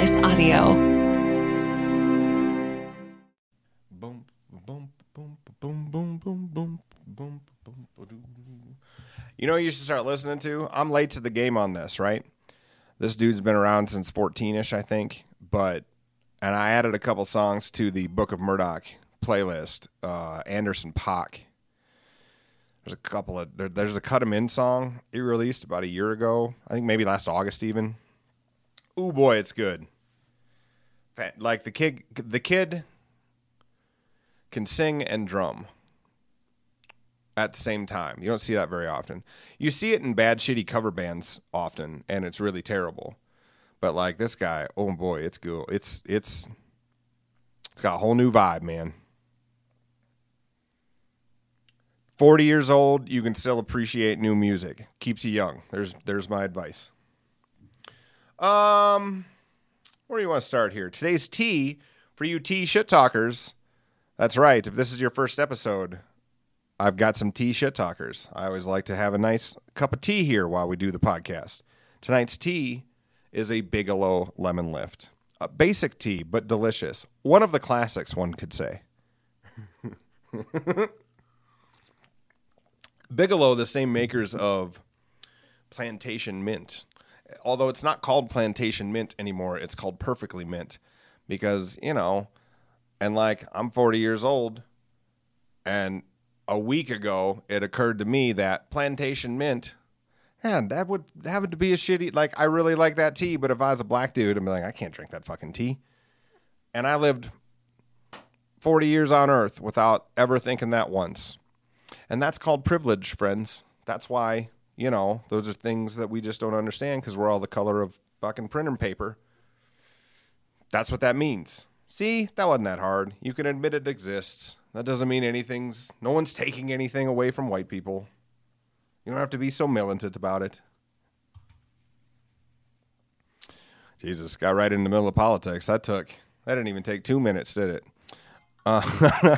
Slice Audio. You know you should start listening to? I'm late to the game on this, right? This dude's been around since 14ish, I think, but and I added a couple songs to the Book of Murdoc playlist. Uh, Anderson Paak. There's a couple of there, there's a cut him in song he released about a year ago. I think maybe last August even. Ooh boy, it's good. Like the kid, the kid can sing and drum at the same time. You don't see that very often. You see it in bad, shitty cover bands often, and it's really terrible. But like this guy, oh boy, it's cool. It's it's it's got a whole new vibe, man. Forty years old, you can still appreciate new music. Keeps you young. There's there's my advice. Um, where do you want to start here? Today's tea for you tea shit talkers. That's right. If this is your first episode, I've got some tea shit talkers. I always like to have a nice cup of tea here while we do the podcast. Tonight's tea is a Bigelow lemon lift. A basic tea, but delicious. One of the classics, one could say. Bigelow, the same makers of Plantation Mint. Although it's not called Plantation Mint anymore, it's called Perfectly Mint because, you know, and like I'm 40 years old and a week ago it occurred to me that Plantation Mint Man, that would have to be a shitty. Like, I really like that tea, but if I was a black dude, I'd be like, I can't drink that fucking tea. And I lived 40 years on earth without ever thinking that once. And that's called privilege, friends. That's why, you know, those are things that we just don't understand because we're all the color of fucking printer paper. That's what that means. See, that wasn't that hard. You can admit it exists. That doesn't mean anything's, no one's taking anything away from white people. You don't have to be so militant about it. Jesus, got right in the middle of politics. That took, that didn't even take two minutes, did it? Uh,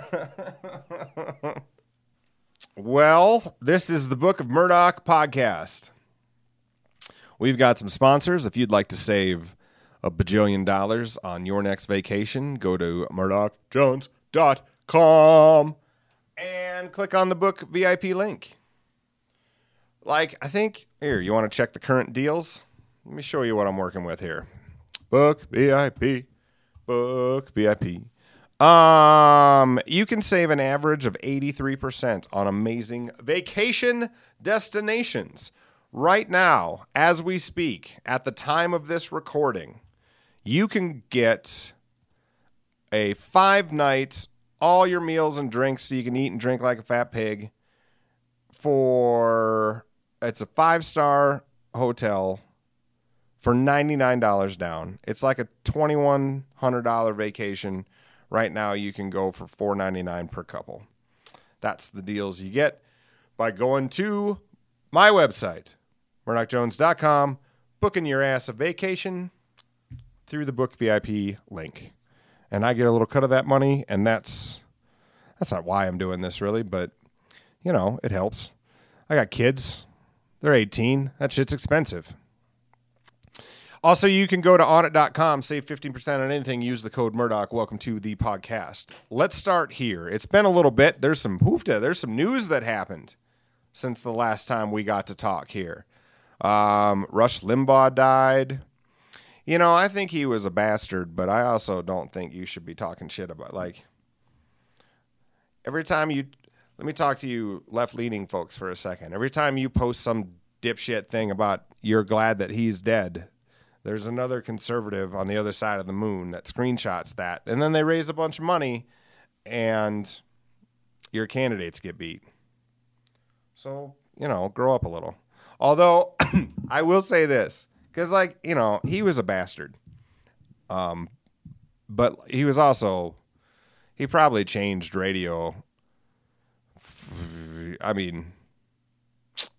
well, this is the Book of Murdoc podcast. We've got some sponsors. If you'd like to save a bajillion dollars on your next vacation, go to murdocjones.com and click on the book VIP link. Like, I think, here, you want to check the current deals? Let me show you what I'm working with here. Book VIP, book VIP. Um, you can save an average of 83% on amazing vacation destinations. Right now, as we speak, at the time of this recording, you can get a five night, all your meals and drinks so you can eat and drink like a fat pig for it's a five star hotel for $99 down. It's like a $2100 vacation. Right now you can go for 499 per couple. That's the deals you get by going to my website, murdocjones.com, booking your ass a vacation through the book VIP link. And I get a little cut of that money and that's that's not why I'm doing this really, but you know, it helps. I got kids. They're 18. That shit's expensive. Also, you can go to onnit.com, save 15% on anything, use the code Murdoc. Welcome to the podcast. Let's start here. It's been a little bit. There's some hoofta, there's some news that happened since the last time we got to talk here. Um, Rush Limbaugh died. You know, I think he was a bastard, but I also don't think you should be talking shit about like every time you let me talk to you left leaning folks for a second. Every time you post some dipshit thing about you're glad that he's dead, there's another conservative on the other side of the moon that screenshots that. And then they raise a bunch of money and your candidates get beat. So, you know, grow up a little. Although I will say this, because like, you know, he was a bastard. Um but he was also he probably changed radio I mean,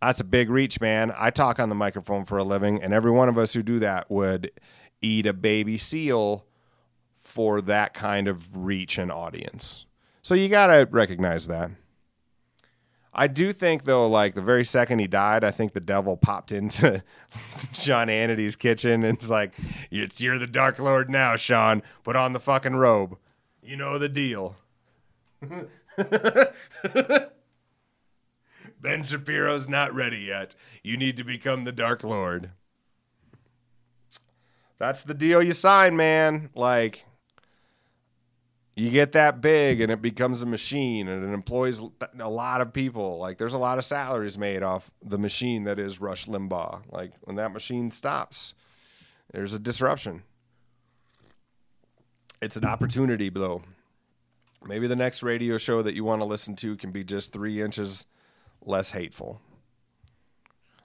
that's a big reach, man. I talk on the microphone for a living, and every one of us who do that would eat a baby seal for that kind of reach and audience. So you got to recognize that. I do think though, like the very second he died, I think the devil popped into Sean Hannity's kitchen and it's like, "It's you're the Dark Lord now, Sean. Put on the fucking robe. You know the deal." ben Shapiro's not ready yet. You need to become the Dark Lord. That's the deal you sign, man. Like you get that big and it becomes a machine and it employs a lot of people. Like there's a lot of salaries made off the machine that is Rush Limbaugh. Like when that machine stops, there's a disruption. It's an opportunity though. Maybe the next radio show that you want to listen to can be just three inches less hateful.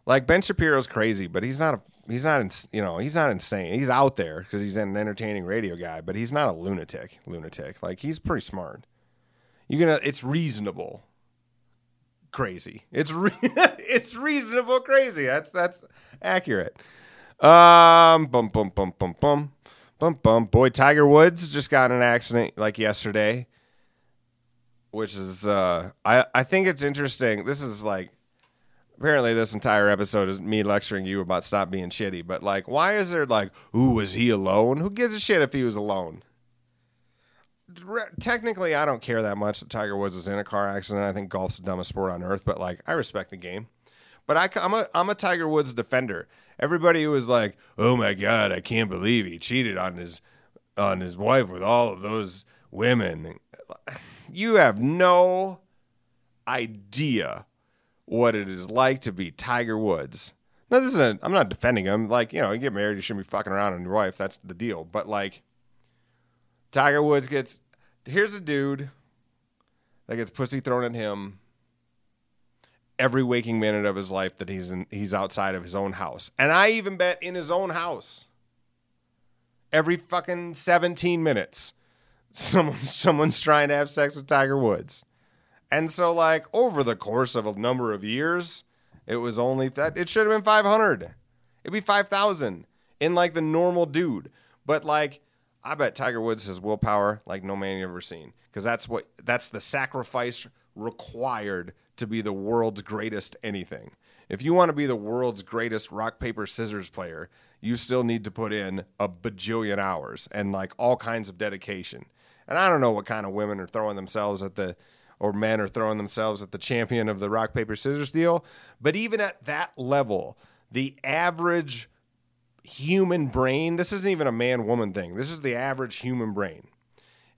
Like Ben Shapiro's crazy, but he's not a he's not in, you know he's not insane. He's out there because he's an entertaining radio guy, but he's not a lunatic. Lunatic, like he's pretty smart. You gonna it's reasonable. Crazy. It's re- it's reasonable crazy. That's that's accurate. Um, bum bum bum bum bum bum bum. Boy, Tiger Woods just got in an accident like yesterday, which is uh, I I think it's interesting. This is like apparently this entire episode is me lecturing you about stop being shitty. But like, why is there like, ooh, was he alone? Who gives a shit if he was alone? Technically, I don't care that much that Tiger Woods was in a car accident. I think golf's the dumbest sport on earth, but like, I respect the game. But I, I'm a I'm a Tiger Woods defender. Everybody who was like, "Oh my God, I can't believe he cheated on his on his wife with all of those women," you have no idea what it is like to be Tiger Woods. Now, this isn't, I'm not defending him. Like, you know, you get married, you shouldn't be fucking around on your wife. That's the deal. But, like, Tiger Woods gets, here's a dude that gets pussy thrown at him every waking minute of his life that he's in, he's outside of his own house. And I even bet in his own house. Every fucking 17 minutes, someone, someone's trying to have sex with Tiger Woods. And so, like, over the course of a number of years, it was only that it should have been 500. It'd be 5,000 in like the normal dude. But like, I bet Tiger Woods has willpower like no man you've ever seen because that's what that's the sacrifice required to be the world's greatest anything. If you want to be the world's greatest rock paper scissors player, you still need to put in a bajillion hours and like all kinds of dedication. And I don't know what kind of women are throwing themselves at the or men are throwing themselves at the champion of the rock, paper, scissors deal. But even at that level, the average human brain, this isn't even a man woman thing, this is the average human brain.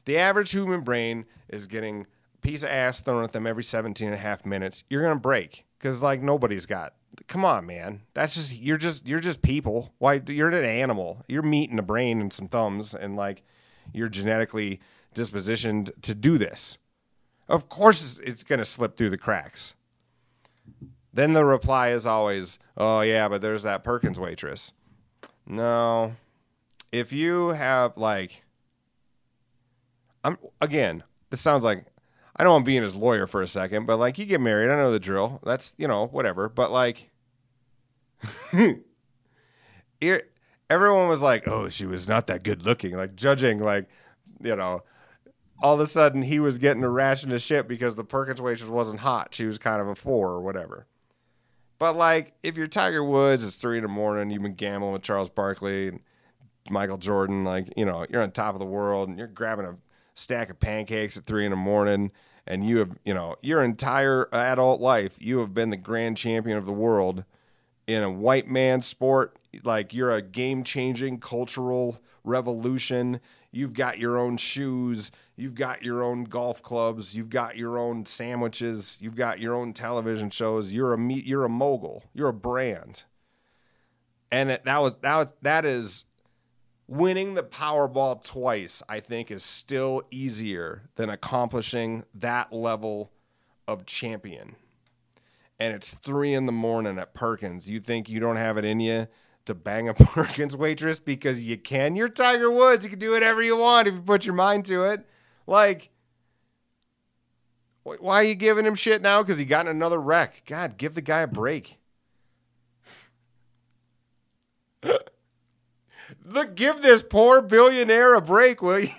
The average human brain is getting a piece of ass thrown at them every 17 and a half minutes. You're going to break because, like, nobody's got. Come on, man. That's just you're just you're just people. Why you're an animal. You're meat and a brain and some thumbs, and like you're genetically dispositioned to do this. Of course, it's going to slip through the cracks. Then the reply is always, "Oh yeah, but there's that Perkins waitress." No, if you have like, I'm again. This sounds like I don't want being his lawyer for a second, but like you get married, I know the drill. That's you know whatever. But like, everyone was like, "Oh, she was not that good looking," like judging like you know all of a sudden he was getting a ration of shit because the Perkins waitress wasn't hot. She was kind of a four or whatever. But like, if you're Tiger Woods, it's three in the morning. You've been gambling with Charles Barkley and Michael Jordan. Like, you know, you're on top of the world and you're grabbing a stack of pancakes at three in the morning. And you have, you know, your entire adult life, you have been the grand champion of the world in a white man sport. Like, you're a game changing cultural revolution. You've got your own shoes. You've got your own golf clubs. You've got your own sandwiches. You've got your own television shows. You're a. You're a mogul. You're a brand. And it, that was that was, that is winning the Powerball twice. I think is still easier than accomplishing that level of champion. And it's three in the morning at Perkins. You think you don't have it in you? To bang a Perkins waitress because you can. You're Tiger Woods. You can do whatever you want if you put your mind to it. Like, why are you giving him shit now? Because he got in another wreck. God, give the guy a break. Look, give this poor billionaire a break, will you?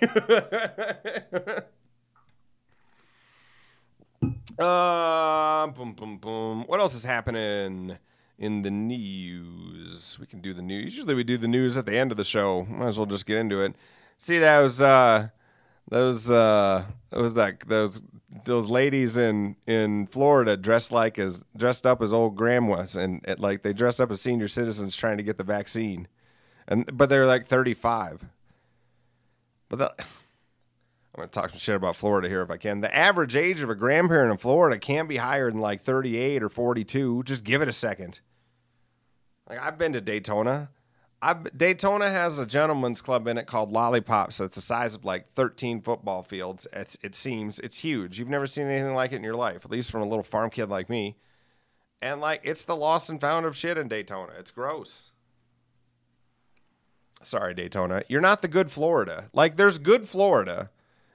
Uh, boom, boom, boom. What else is happening in the news? We can do the news. Usually we do the news at the end of the show. Might as well just get into it. See, that was uh, those uh, those like those those ladies in in Florida dressed like as dressed up as old grandmas and it, like they dressed up as senior citizens trying to get the vaccine, and but they're like thirty five. But the, I'm going to talk some shit about Florida here if I can. The average age of a grandparent in Florida can't be higher than like 38 or 42. Just give it a second. Like I've been to Daytona. I've, Daytona has a gentleman's club in it called Lollipops. That's the size of like 13 football fields. It's, it seems it's huge. You've never seen anything like it in your life, at least from a little farm kid like me. And like it's the lost and found of shit in Daytona. It's gross. Sorry, Daytona. You're not the good Florida. Like there's good Florida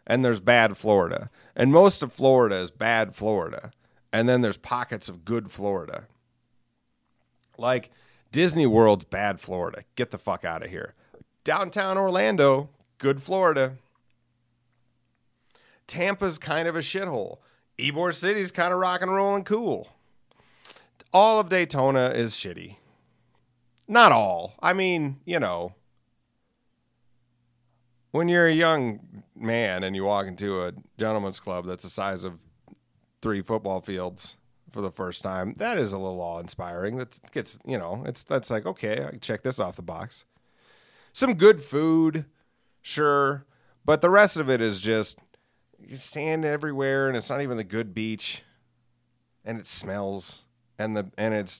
and there's bad Florida. And most of Florida is bad Florida. And then there's pockets of good Florida. Like Disney World's bad Florida. Get the fuck out of here. Downtown Orlando, good Florida. Tampa's kind of a shithole. Ybor City's kind of rock and roll and cool. All of Daytona is shitty. Not all. I mean, you know, when you're a young man and you walk into a gentleman's club that's the size of three football fields for the first time, that is a little awe inspiring. That gets you know, it's that's like okay, I can check this off the box. Some good food, sure, but the rest of it is just you stand everywhere, and it's not even the good beach, and it smells, and the and it's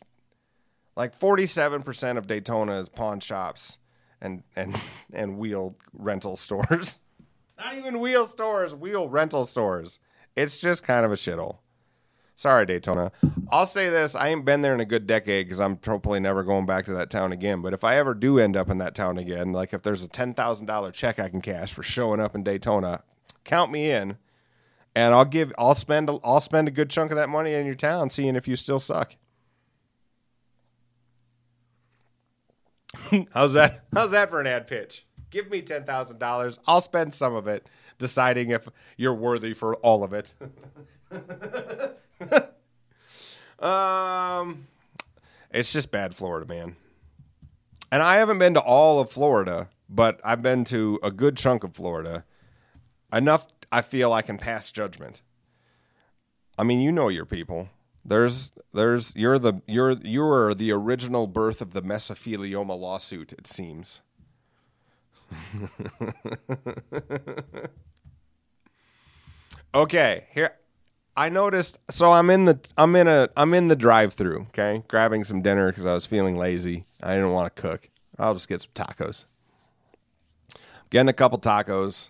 like forty seven percent of Daytona is pawn shops and and and wheel rental stores. Not even wheel stores, wheel rental stores. It's just kind of a shithole. Sorry, Daytona. I'll say this: I ain't been there in a good decade because I'm probably never going back to that town again. But if I ever do end up in that town again, like if there's a ten thousand dollar check I can cash for showing up in Daytona, count me in, and I'll give, I'll spend, I'll spend a good chunk of that money in your town, seeing if you still suck. how's that? How's that for an ad pitch? Give me ten thousand dollars. I'll spend some of it, deciding if you're worthy for all of it. um, it's just bad Florida, man. And I haven't been to all of Florida, but I've been to a good chunk of Florida. Enough, I feel I can pass judgment. I mean, you know your people. There's, there's, you're the, you're, you're the original birth of the mesothelioma lawsuit. It seems. okay, here I noticed. So I'm in the I'm in a I'm in the drive-through. Okay, grabbing some dinner because I was feeling lazy. I didn't want to cook. I'll just get some tacos. Getting a couple tacos.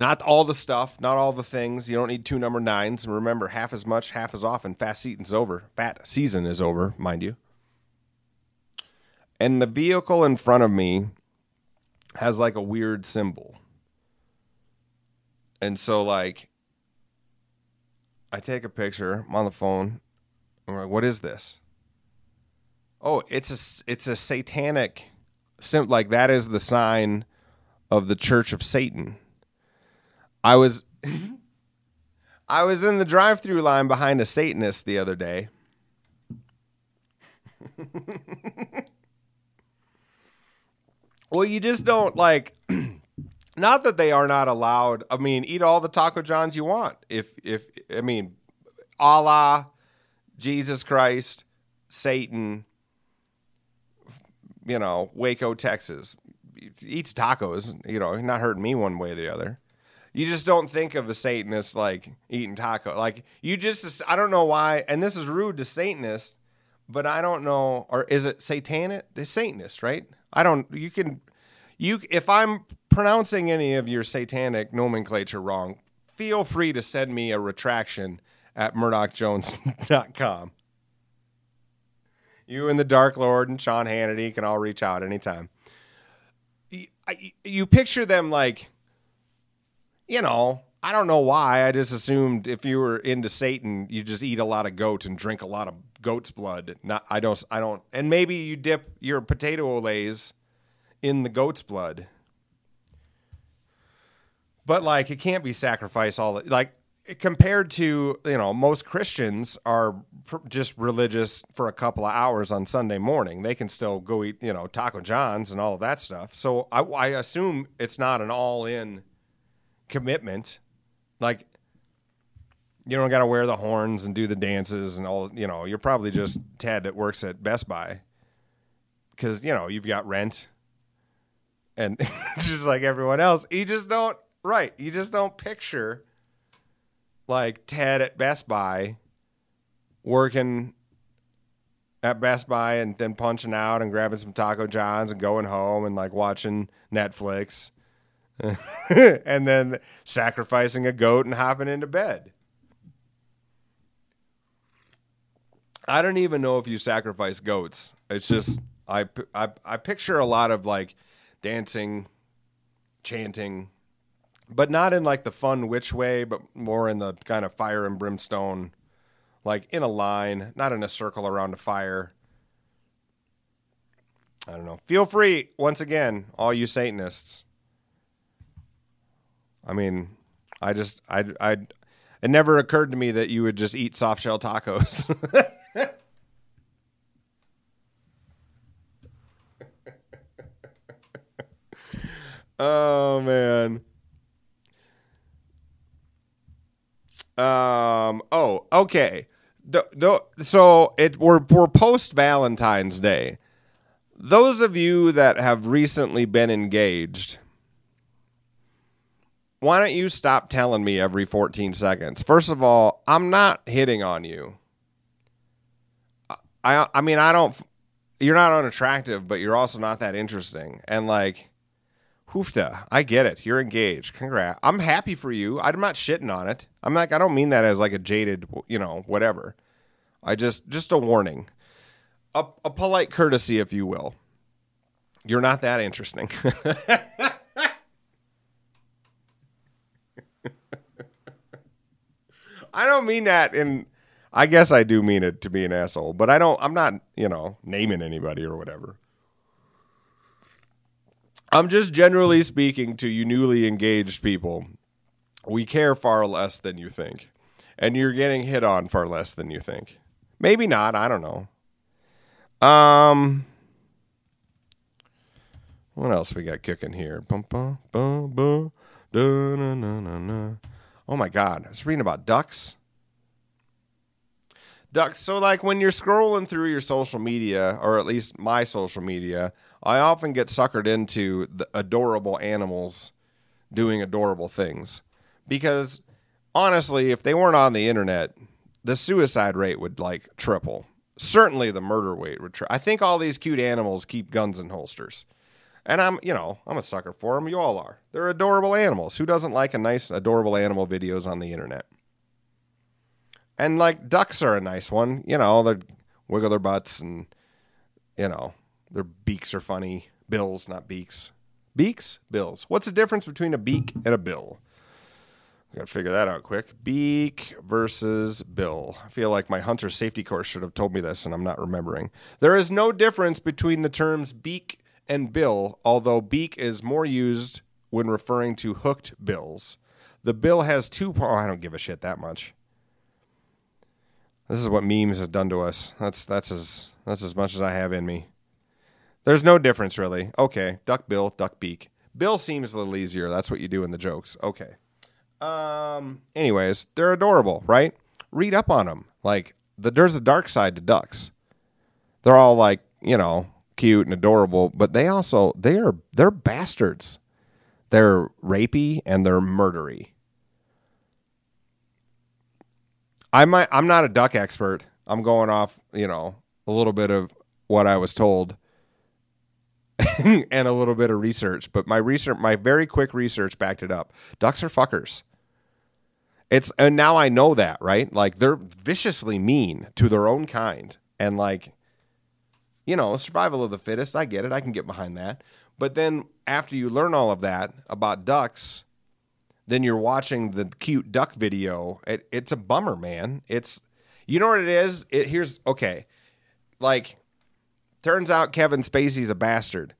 Not all the stuff, not all the things. You don't need two number nines. And remember, half as much, half as often. Fast season's over. Fat season is over, mind you. And the vehicle in front of me has like a weird symbol. And so, like, I take a picture. I'm on the phone. I'm like, what is this? Oh, it's a it's a satanic sim like that is the sign of the Church of Satan. I was I was in the drive-through line behind a Satanist the other day. well, you just don't like not that they are not allowed. I mean, eat all the Taco Johns you want. If if I mean, Allah, Jesus Christ, Satan, you know, Waco, Texas, eats tacos. You know, not hurting me one way or the other. You just don't think of a Satanist like eating taco. Like you just, I don't know why. And this is rude to Satanists, but I don't know. Or is it satanic? It's Satanist, right? I don't. You can you if I'm pronouncing any of your satanic nomenclature wrong, feel free to send me a retraction at murdocjones.com. You and the Dark Lord and Sean Hannity can all reach out anytime. You picture them like, you know, I don't know why. I just assumed if you were into Satan, you just eat a lot of goat and drink a lot of goat's blood. Not, I don't, I don't, and maybe you dip your potato olés in the goat's blood. But like it can't be sacrificed all like compared to you know most Christians are pr- just religious for a couple of hours on Sunday morning. They can still go eat you know Taco John's and all of that stuff. So I, I assume it's not an all in commitment. Like you don't got to wear the horns and do the dances and all. You know, you're probably just Ted that works at Best Buy because you know you've got rent and just like everyone else. You just don't right. You just don't picture like Ted at Best Buy working at Best Buy and then punching out and grabbing some Taco Johns and going home and like watching Netflix and then sacrificing a goat and hopping into bed. I don't even know if you sacrifice goats. It's just I, I I picture a lot of like dancing, chanting, but not in like the fun witch way, but more in the kind of fire and brimstone, like in a line, not in a circle around a fire. I don't know. Feel free, once again, all you Satanists. I mean, I just, I, I, it never occurred to me that you would just eat soft shell tacos. oh man. Um. Oh. Okay. The, the, so it we're we're post Valentine's Day. Those of you that have recently been engaged, why don't you stop telling me every 14 seconds? First of all, I'm not hitting on you. I I mean I don't. You're not unattractive, but you're also not that interesting. And like, hoofta, I get it. You're engaged. Congrats. I'm happy for you. I'm not shitting on it. I'm like I don't mean that as like a jaded, you know, whatever. I just just a warning, a, a polite courtesy, if you will. You're not that interesting. I don't mean that in I guess I do mean it to be an asshole, but I don't I'm not, you know, naming anybody or whatever. I'm just generally speaking to you newly engaged people. We care far less than you think. And you're getting hit on far less than you think. Maybe not, I don't know. Um what else we got cooking here? Bum, bum, bum, bum, da, na, na, na. Oh my god, I was reading about ducks. Ducks. So like when you're scrolling through your social media, or at least my social media, I often get suckered into the adorable animals doing adorable things. Because honestly, if they weren't on the internet, the suicide rate would like triple. Certainly the murder rate would. I think all these cute animals keep guns in holsters. And I'm, you know, I'm a sucker for them. You all are. They're adorable animals. Who doesn't like a nice, adorable animal videos on the internet? And like ducks are a nice one. You know, they wiggle their butts and, you know, their beaks are funny. Bills, not beaks. Beaks, bills. What's the difference between a beak and a bill? I gotta figure that out quick. Beak versus bill. I feel like my hunter safety course should have told me this, and I'm not remembering. There is no difference between the terms beak and bill, although beak is more used when referring to hooked bills. The bill has two. Oh, I don't give a shit that much. This is what memes has done to us. That's that's as that's as much as I have in me. There's no difference really. Okay, duck bill, duck beak. Bill seems a little easier. That's what you do in the jokes. Okay. Um. Anyways, they're adorable, right? Read up on them. Like the there's a dark side to ducks. They're all like you know cute and adorable, but they also they are they're bastards. They're rapey and they're murdery. I might I'm not a duck expert. I'm going off, you know, a little bit of what I was told and a little bit of research, but my research my very quick research backed it up. Ducks are fuckers. It's and now I know that, right? Like they're viciously mean to their own kind and like you know, survival of the fittest. I get it. I can get behind that. But then after you learn all of that about ducks, then you're watching the cute duck video. It, it's a bummer, man. It's you know what it is. It here's okay. Like, turns out Kevin Spacey's a bastard,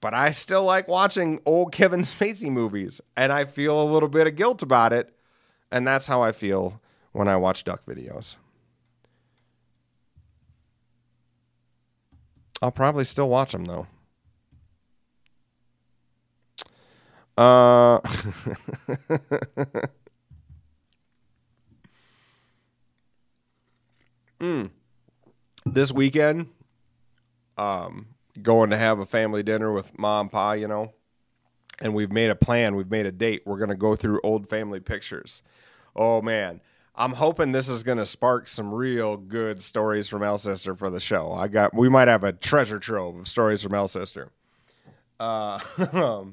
but I still like watching old Kevin Spacey movies, and I feel a little bit of guilt about it And that's how I feel when I watch duck videos. I'll probably still watch them though. Uh, mm. This weekend, um, going to have a family dinner with mom pa, you know, and we've made a plan. We've made a date. We're going to go through old family pictures. Oh, man. I'm hoping this is going to spark some real good stories from Alcester for the show. I got, we might have a treasure trove of stories from Alcester. Uh,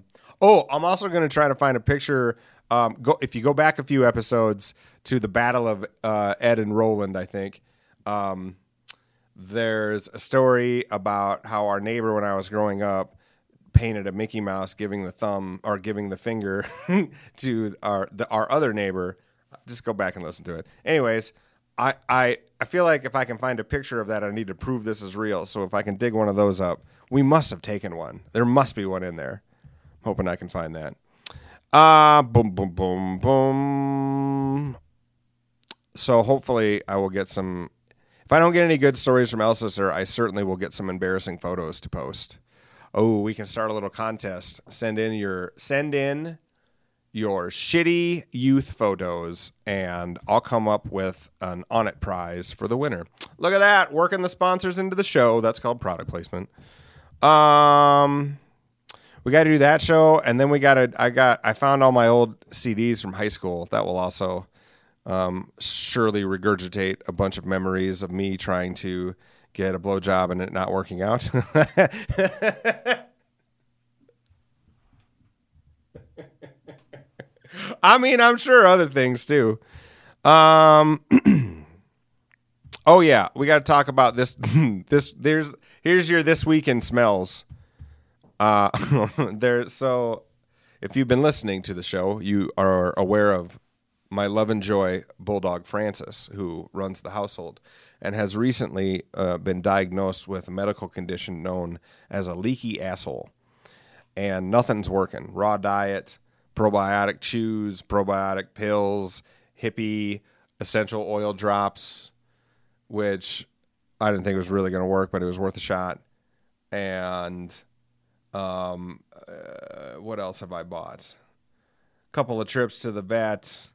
Oh, I'm also going to try to find a picture. Um, go if you go back a few episodes to the Battle of uh, Ed and Roland, I think um, there's a story about how our neighbor, when I was growing up, painted a Mickey Mouse giving the thumb or giving the finger to our the, our other neighbor. Just go back and listen to it. Anyways, I, I I feel like if I can find a picture of that, I need to prove this is real. So if I can dig one of those up, we must have taken one. There must be one in there. I'm hoping I can find that. Uh, boom, boom, boom, boom. So hopefully I will get some. If I don't get any good stories from Alcester, I certainly will get some embarrassing photos to post. Oh, we can start a little contest. Send in your send in your shitty youth photos, and I'll come up with an Onnit prize for the winner. Look at that, working the sponsors into the show. That's called product placement. Um, we got to do that show, and then we got to. I got. I found all my old CDs from high school. That will also um, surely regurgitate a bunch of memories of me trying to get a blowjob and it not working out. I mean, I'm sure other things too. Um. oh yeah, we got to talk about this. this there's here's your this week in smells. Uh, there. So, if you've been listening to the show, you are aware of my love and joy bulldog Francis, who runs the household, and has recently uh, been diagnosed with a medical condition known as a leaky asshole, and nothing's working. Raw diet, probiotic chews, probiotic pills, hippie essential oil drops, which I didn't think was really going to work, but it was worth a shot, and um, uh, what else have I bought? A couple of trips to the vet.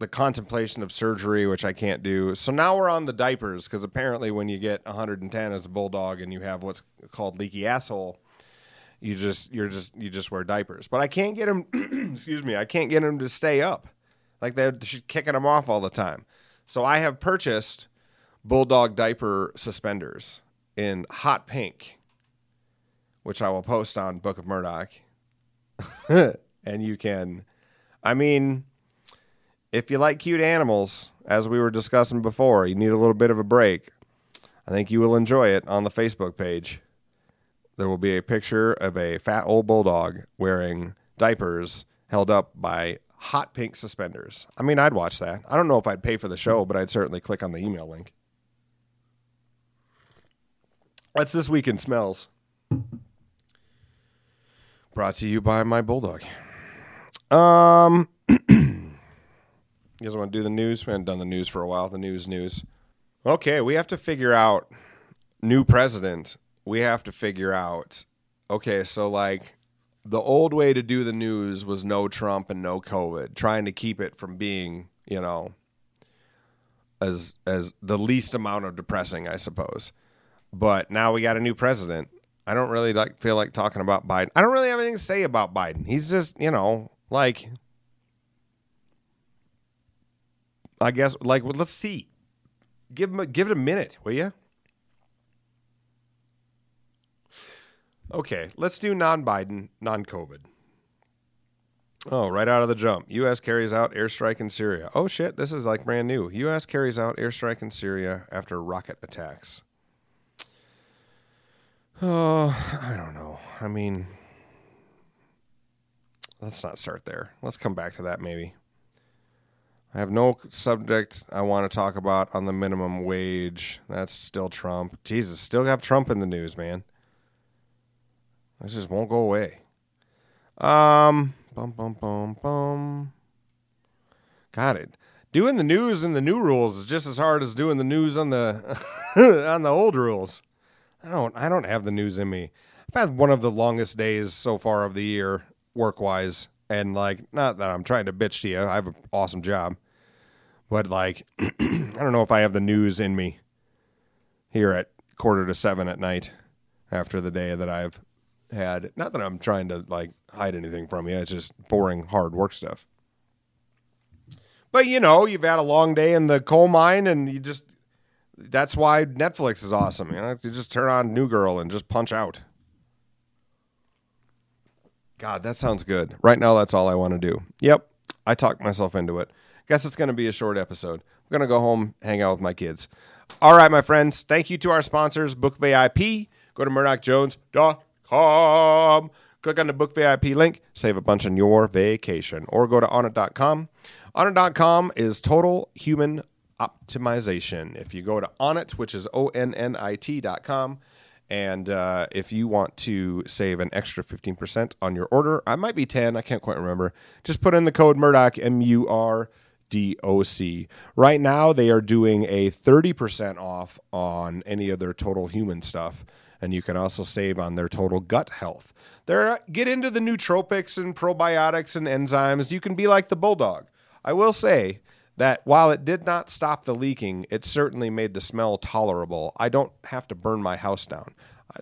The contemplation of surgery, which I can't do. So now we're on the diapers because apparently, when you get 110 as a bulldog and you have what's called leaky asshole, you just you're just you just wear diapers. But I can't get him. excuse me. I can't get him to stay up. Like they're kicking him off all the time. So I have purchased bulldog diaper suspenders in hot pink which I will post on Book of Murdoc. and you can, I mean, if you like cute animals, as we were discussing before, you need a little bit of a break. I think you will enjoy it on the Facebook page. There will be a picture of a fat old bulldog wearing diapers held up by hot pink suspenders. I mean, I'd watch that. I don't know if I'd pay for the show, but I'd certainly click on the email link. That's this week in smells. Brought to you by my bulldog. Um, you guys want to do the news? We haven't done the news for a while. The news, news. Okay, we have to figure out new president. We have to figure out. Okay, so like the old way to do the news was no Trump and no COVID, trying to keep it from being, you know, as as the least amount of depressing, I suppose. But now we got a new president I don't really like feel like talking about Biden. I don't really have anything to say about Biden. He's just, you know, like I guess like well, let's see. Give him a, give it a minute, will you? Okay, let's do non-Biden, non-COVID. Oh, right out of the jump. U.S. carries out airstrike in Syria. Oh, shit. This is like brand new. U.S. carries out airstrike in Syria after rocket attacks. Oh, I don't know. I mean, let's not start there. Let's come back to that maybe. I have no subject I want to talk about on the minimum wage. That's still Trump. Jesus, still have Trump in the news, man. This just won't go away. Um, bum bum bum bum. got it. Doing the news and the new rules is just as hard as doing the news on the on the old rules. I don't I don't have the news in me. I've had one of the longest days so far of the year work wise. And like not that I'm trying to bitch to you. I have an awesome job. But like I don't know if I have the news in me here at quarter to seven at night after the day that I've had. Not that I'm trying to like hide anything from you. It's just boring, hard work stuff. But you know, you've had a long day in the coal mine, and you just that's why Netflix is awesome. You know, you just turn on New Girl and just punch out. God, that sounds good. Right now, that's all I want to do. Yep, I talked myself into it. Guess it's going to be a short episode. I'm going to go home, hang out with my kids. All right, my friends. Thank you to our sponsors, Book VIP. Go to murdocjones.com. Click on the Book VIP link, save a bunch on your vacation, or go to onnit.com. Onnit.com is total human optimization. If you go to Onnit, which is O N N I T.com, and uh, if you want to save an extra 15% on your order, I might be 10, I can't quite remember. Just put in the code Murdoc, M U R D O C. Right now, they are doing a 30% off on any of their total human stuff. And you can also save on their total gut health. They're, get into the nootropics and probiotics and enzymes. You can be like the bulldog. I will say that while it did not stop the leaking, it certainly made the smell tolerable. I don't have to burn my house down.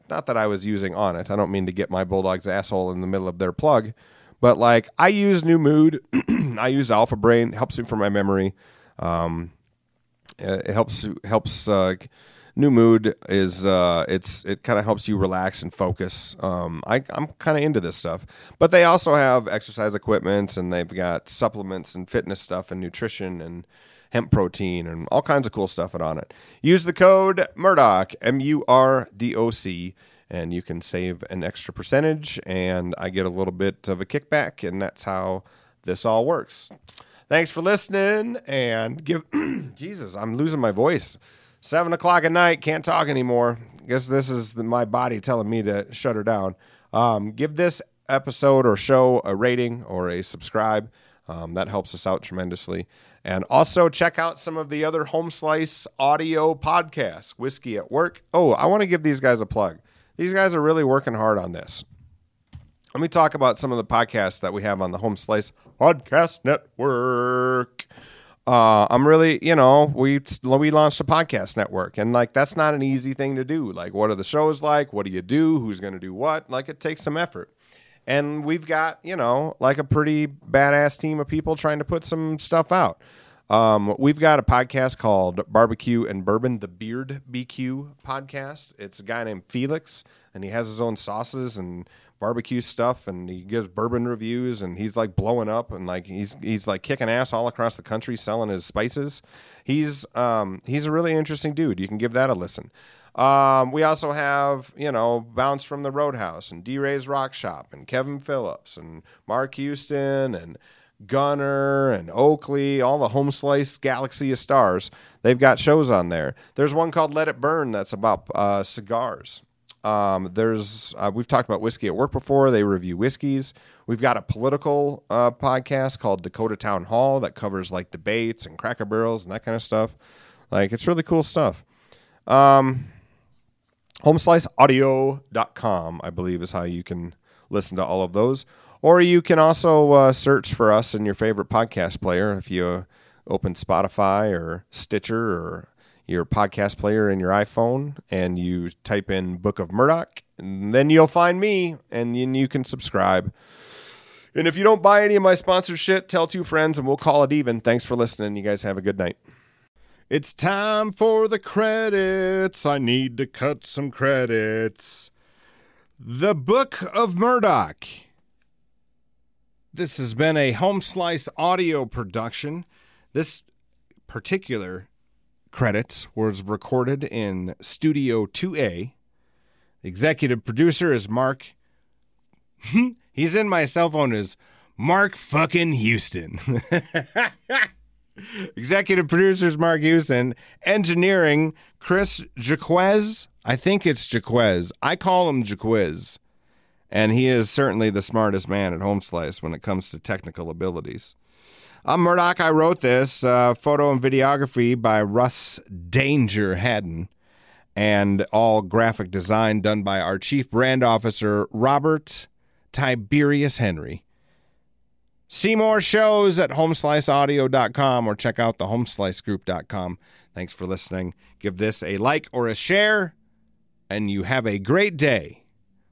Not that I was using on it. I don't mean to get my bulldog's asshole in the middle of their plug, but like I use New Mood, I use Alpha Brain. Helps me for my memory. Um, it helps helps. Uh, New Mood is uh, it's it kind of helps you relax and focus. Um, I, I'm kind of into this stuff, but they also have exercise equipment and they've got supplements and fitness stuff and nutrition and hemp protein and all kinds of cool stuff Onnit. Use the code Murdoc M U R D O C and you can save an extra percentage and I get a little bit of a kickback and that's how this all works. Thanks for listening and give Jesus, I'm losing my voice seven o'clock at night, can't talk anymore. Guess this is the, my body telling me to shut her down. Um, give this episode or show a rating or a subscribe. Um, that helps us out tremendously. And also check out some of the other Home Slice audio podcasts, Whiskey at Work. Oh, I want to give these guys a plug. These guys are really working hard on this. Let me talk about some of the podcasts that we have on the Home Slice Podcast Network uh, I'm really, you know, we we launched a podcast network, and like that's not an easy thing to do. Like, what are the shows like? What do you do? Who's going to do what? Like, it takes some effort. And we've got, you know, like a pretty badass team of people trying to put some stuff out. Um, we've got a podcast called Barbecue and Bourbon, the Beard BQ podcast. It's a guy named Felix, and he has his own sauces and barbecue stuff and he gives bourbon reviews and he's like blowing up and like he's he's like kicking ass all across the country selling his spices. He's um he's a really interesting dude. You can give that a listen. Um, we also have, you know, Bounce from the Roadhouse and D Ray's Rock Shop and Kevin Phillips and Mark Houston and Gunner and Oakley, all the home slice galaxy of stars. They've got shows on there. There's one called Let It Burn that's about uh, cigars. Um, there's uh, we've talked about whiskey at work before. They review whiskeys. We've got a political uh, podcast called Dakota Town Hall that covers like debates and cracker barrels and that kind of stuff. Like it's really cool stuff. Um, homesliceaudio.com, I believe, is how you can listen to all of those. Or you can also uh, search for us in your favorite podcast player if you open Spotify or Stitcher or your podcast player in your iPhone and you type in Book of Murdoc, and then you'll find me and then you can subscribe. And if you don't buy any of my sponsored shit, tell two friends and we'll call it even. Thanks for listening. You guys have a good night. It's time for the credits. I need to cut some credits. The Book of Murdoc. This has been a home slice audio production. This particular credits was recorded in Studio 2A. The executive producer is Mark. He's in my cell phone as Mark fucking Houston. executive producer is Mark Houston. Engineering, Chris Jaquez. I think it's Jaquez. I call him Jaquez. And he is certainly the smartest man at Home Slice when it comes to technical abilities. I'm Murdoc. I wrote this uh, photo and videography by Russ Danger Haddon, and all graphic design done by our chief brand officer, Robert Tiberius Henry. See more shows at homesliceaudio.com or check out the homeslicegroup.com. Thanks for listening. Give this a like or a share, and you have a great day.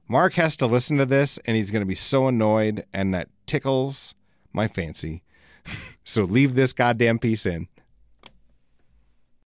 Mark has to listen to this, and he's going to be so annoyed, and that tickles my fancy. So leave this goddamn piece in.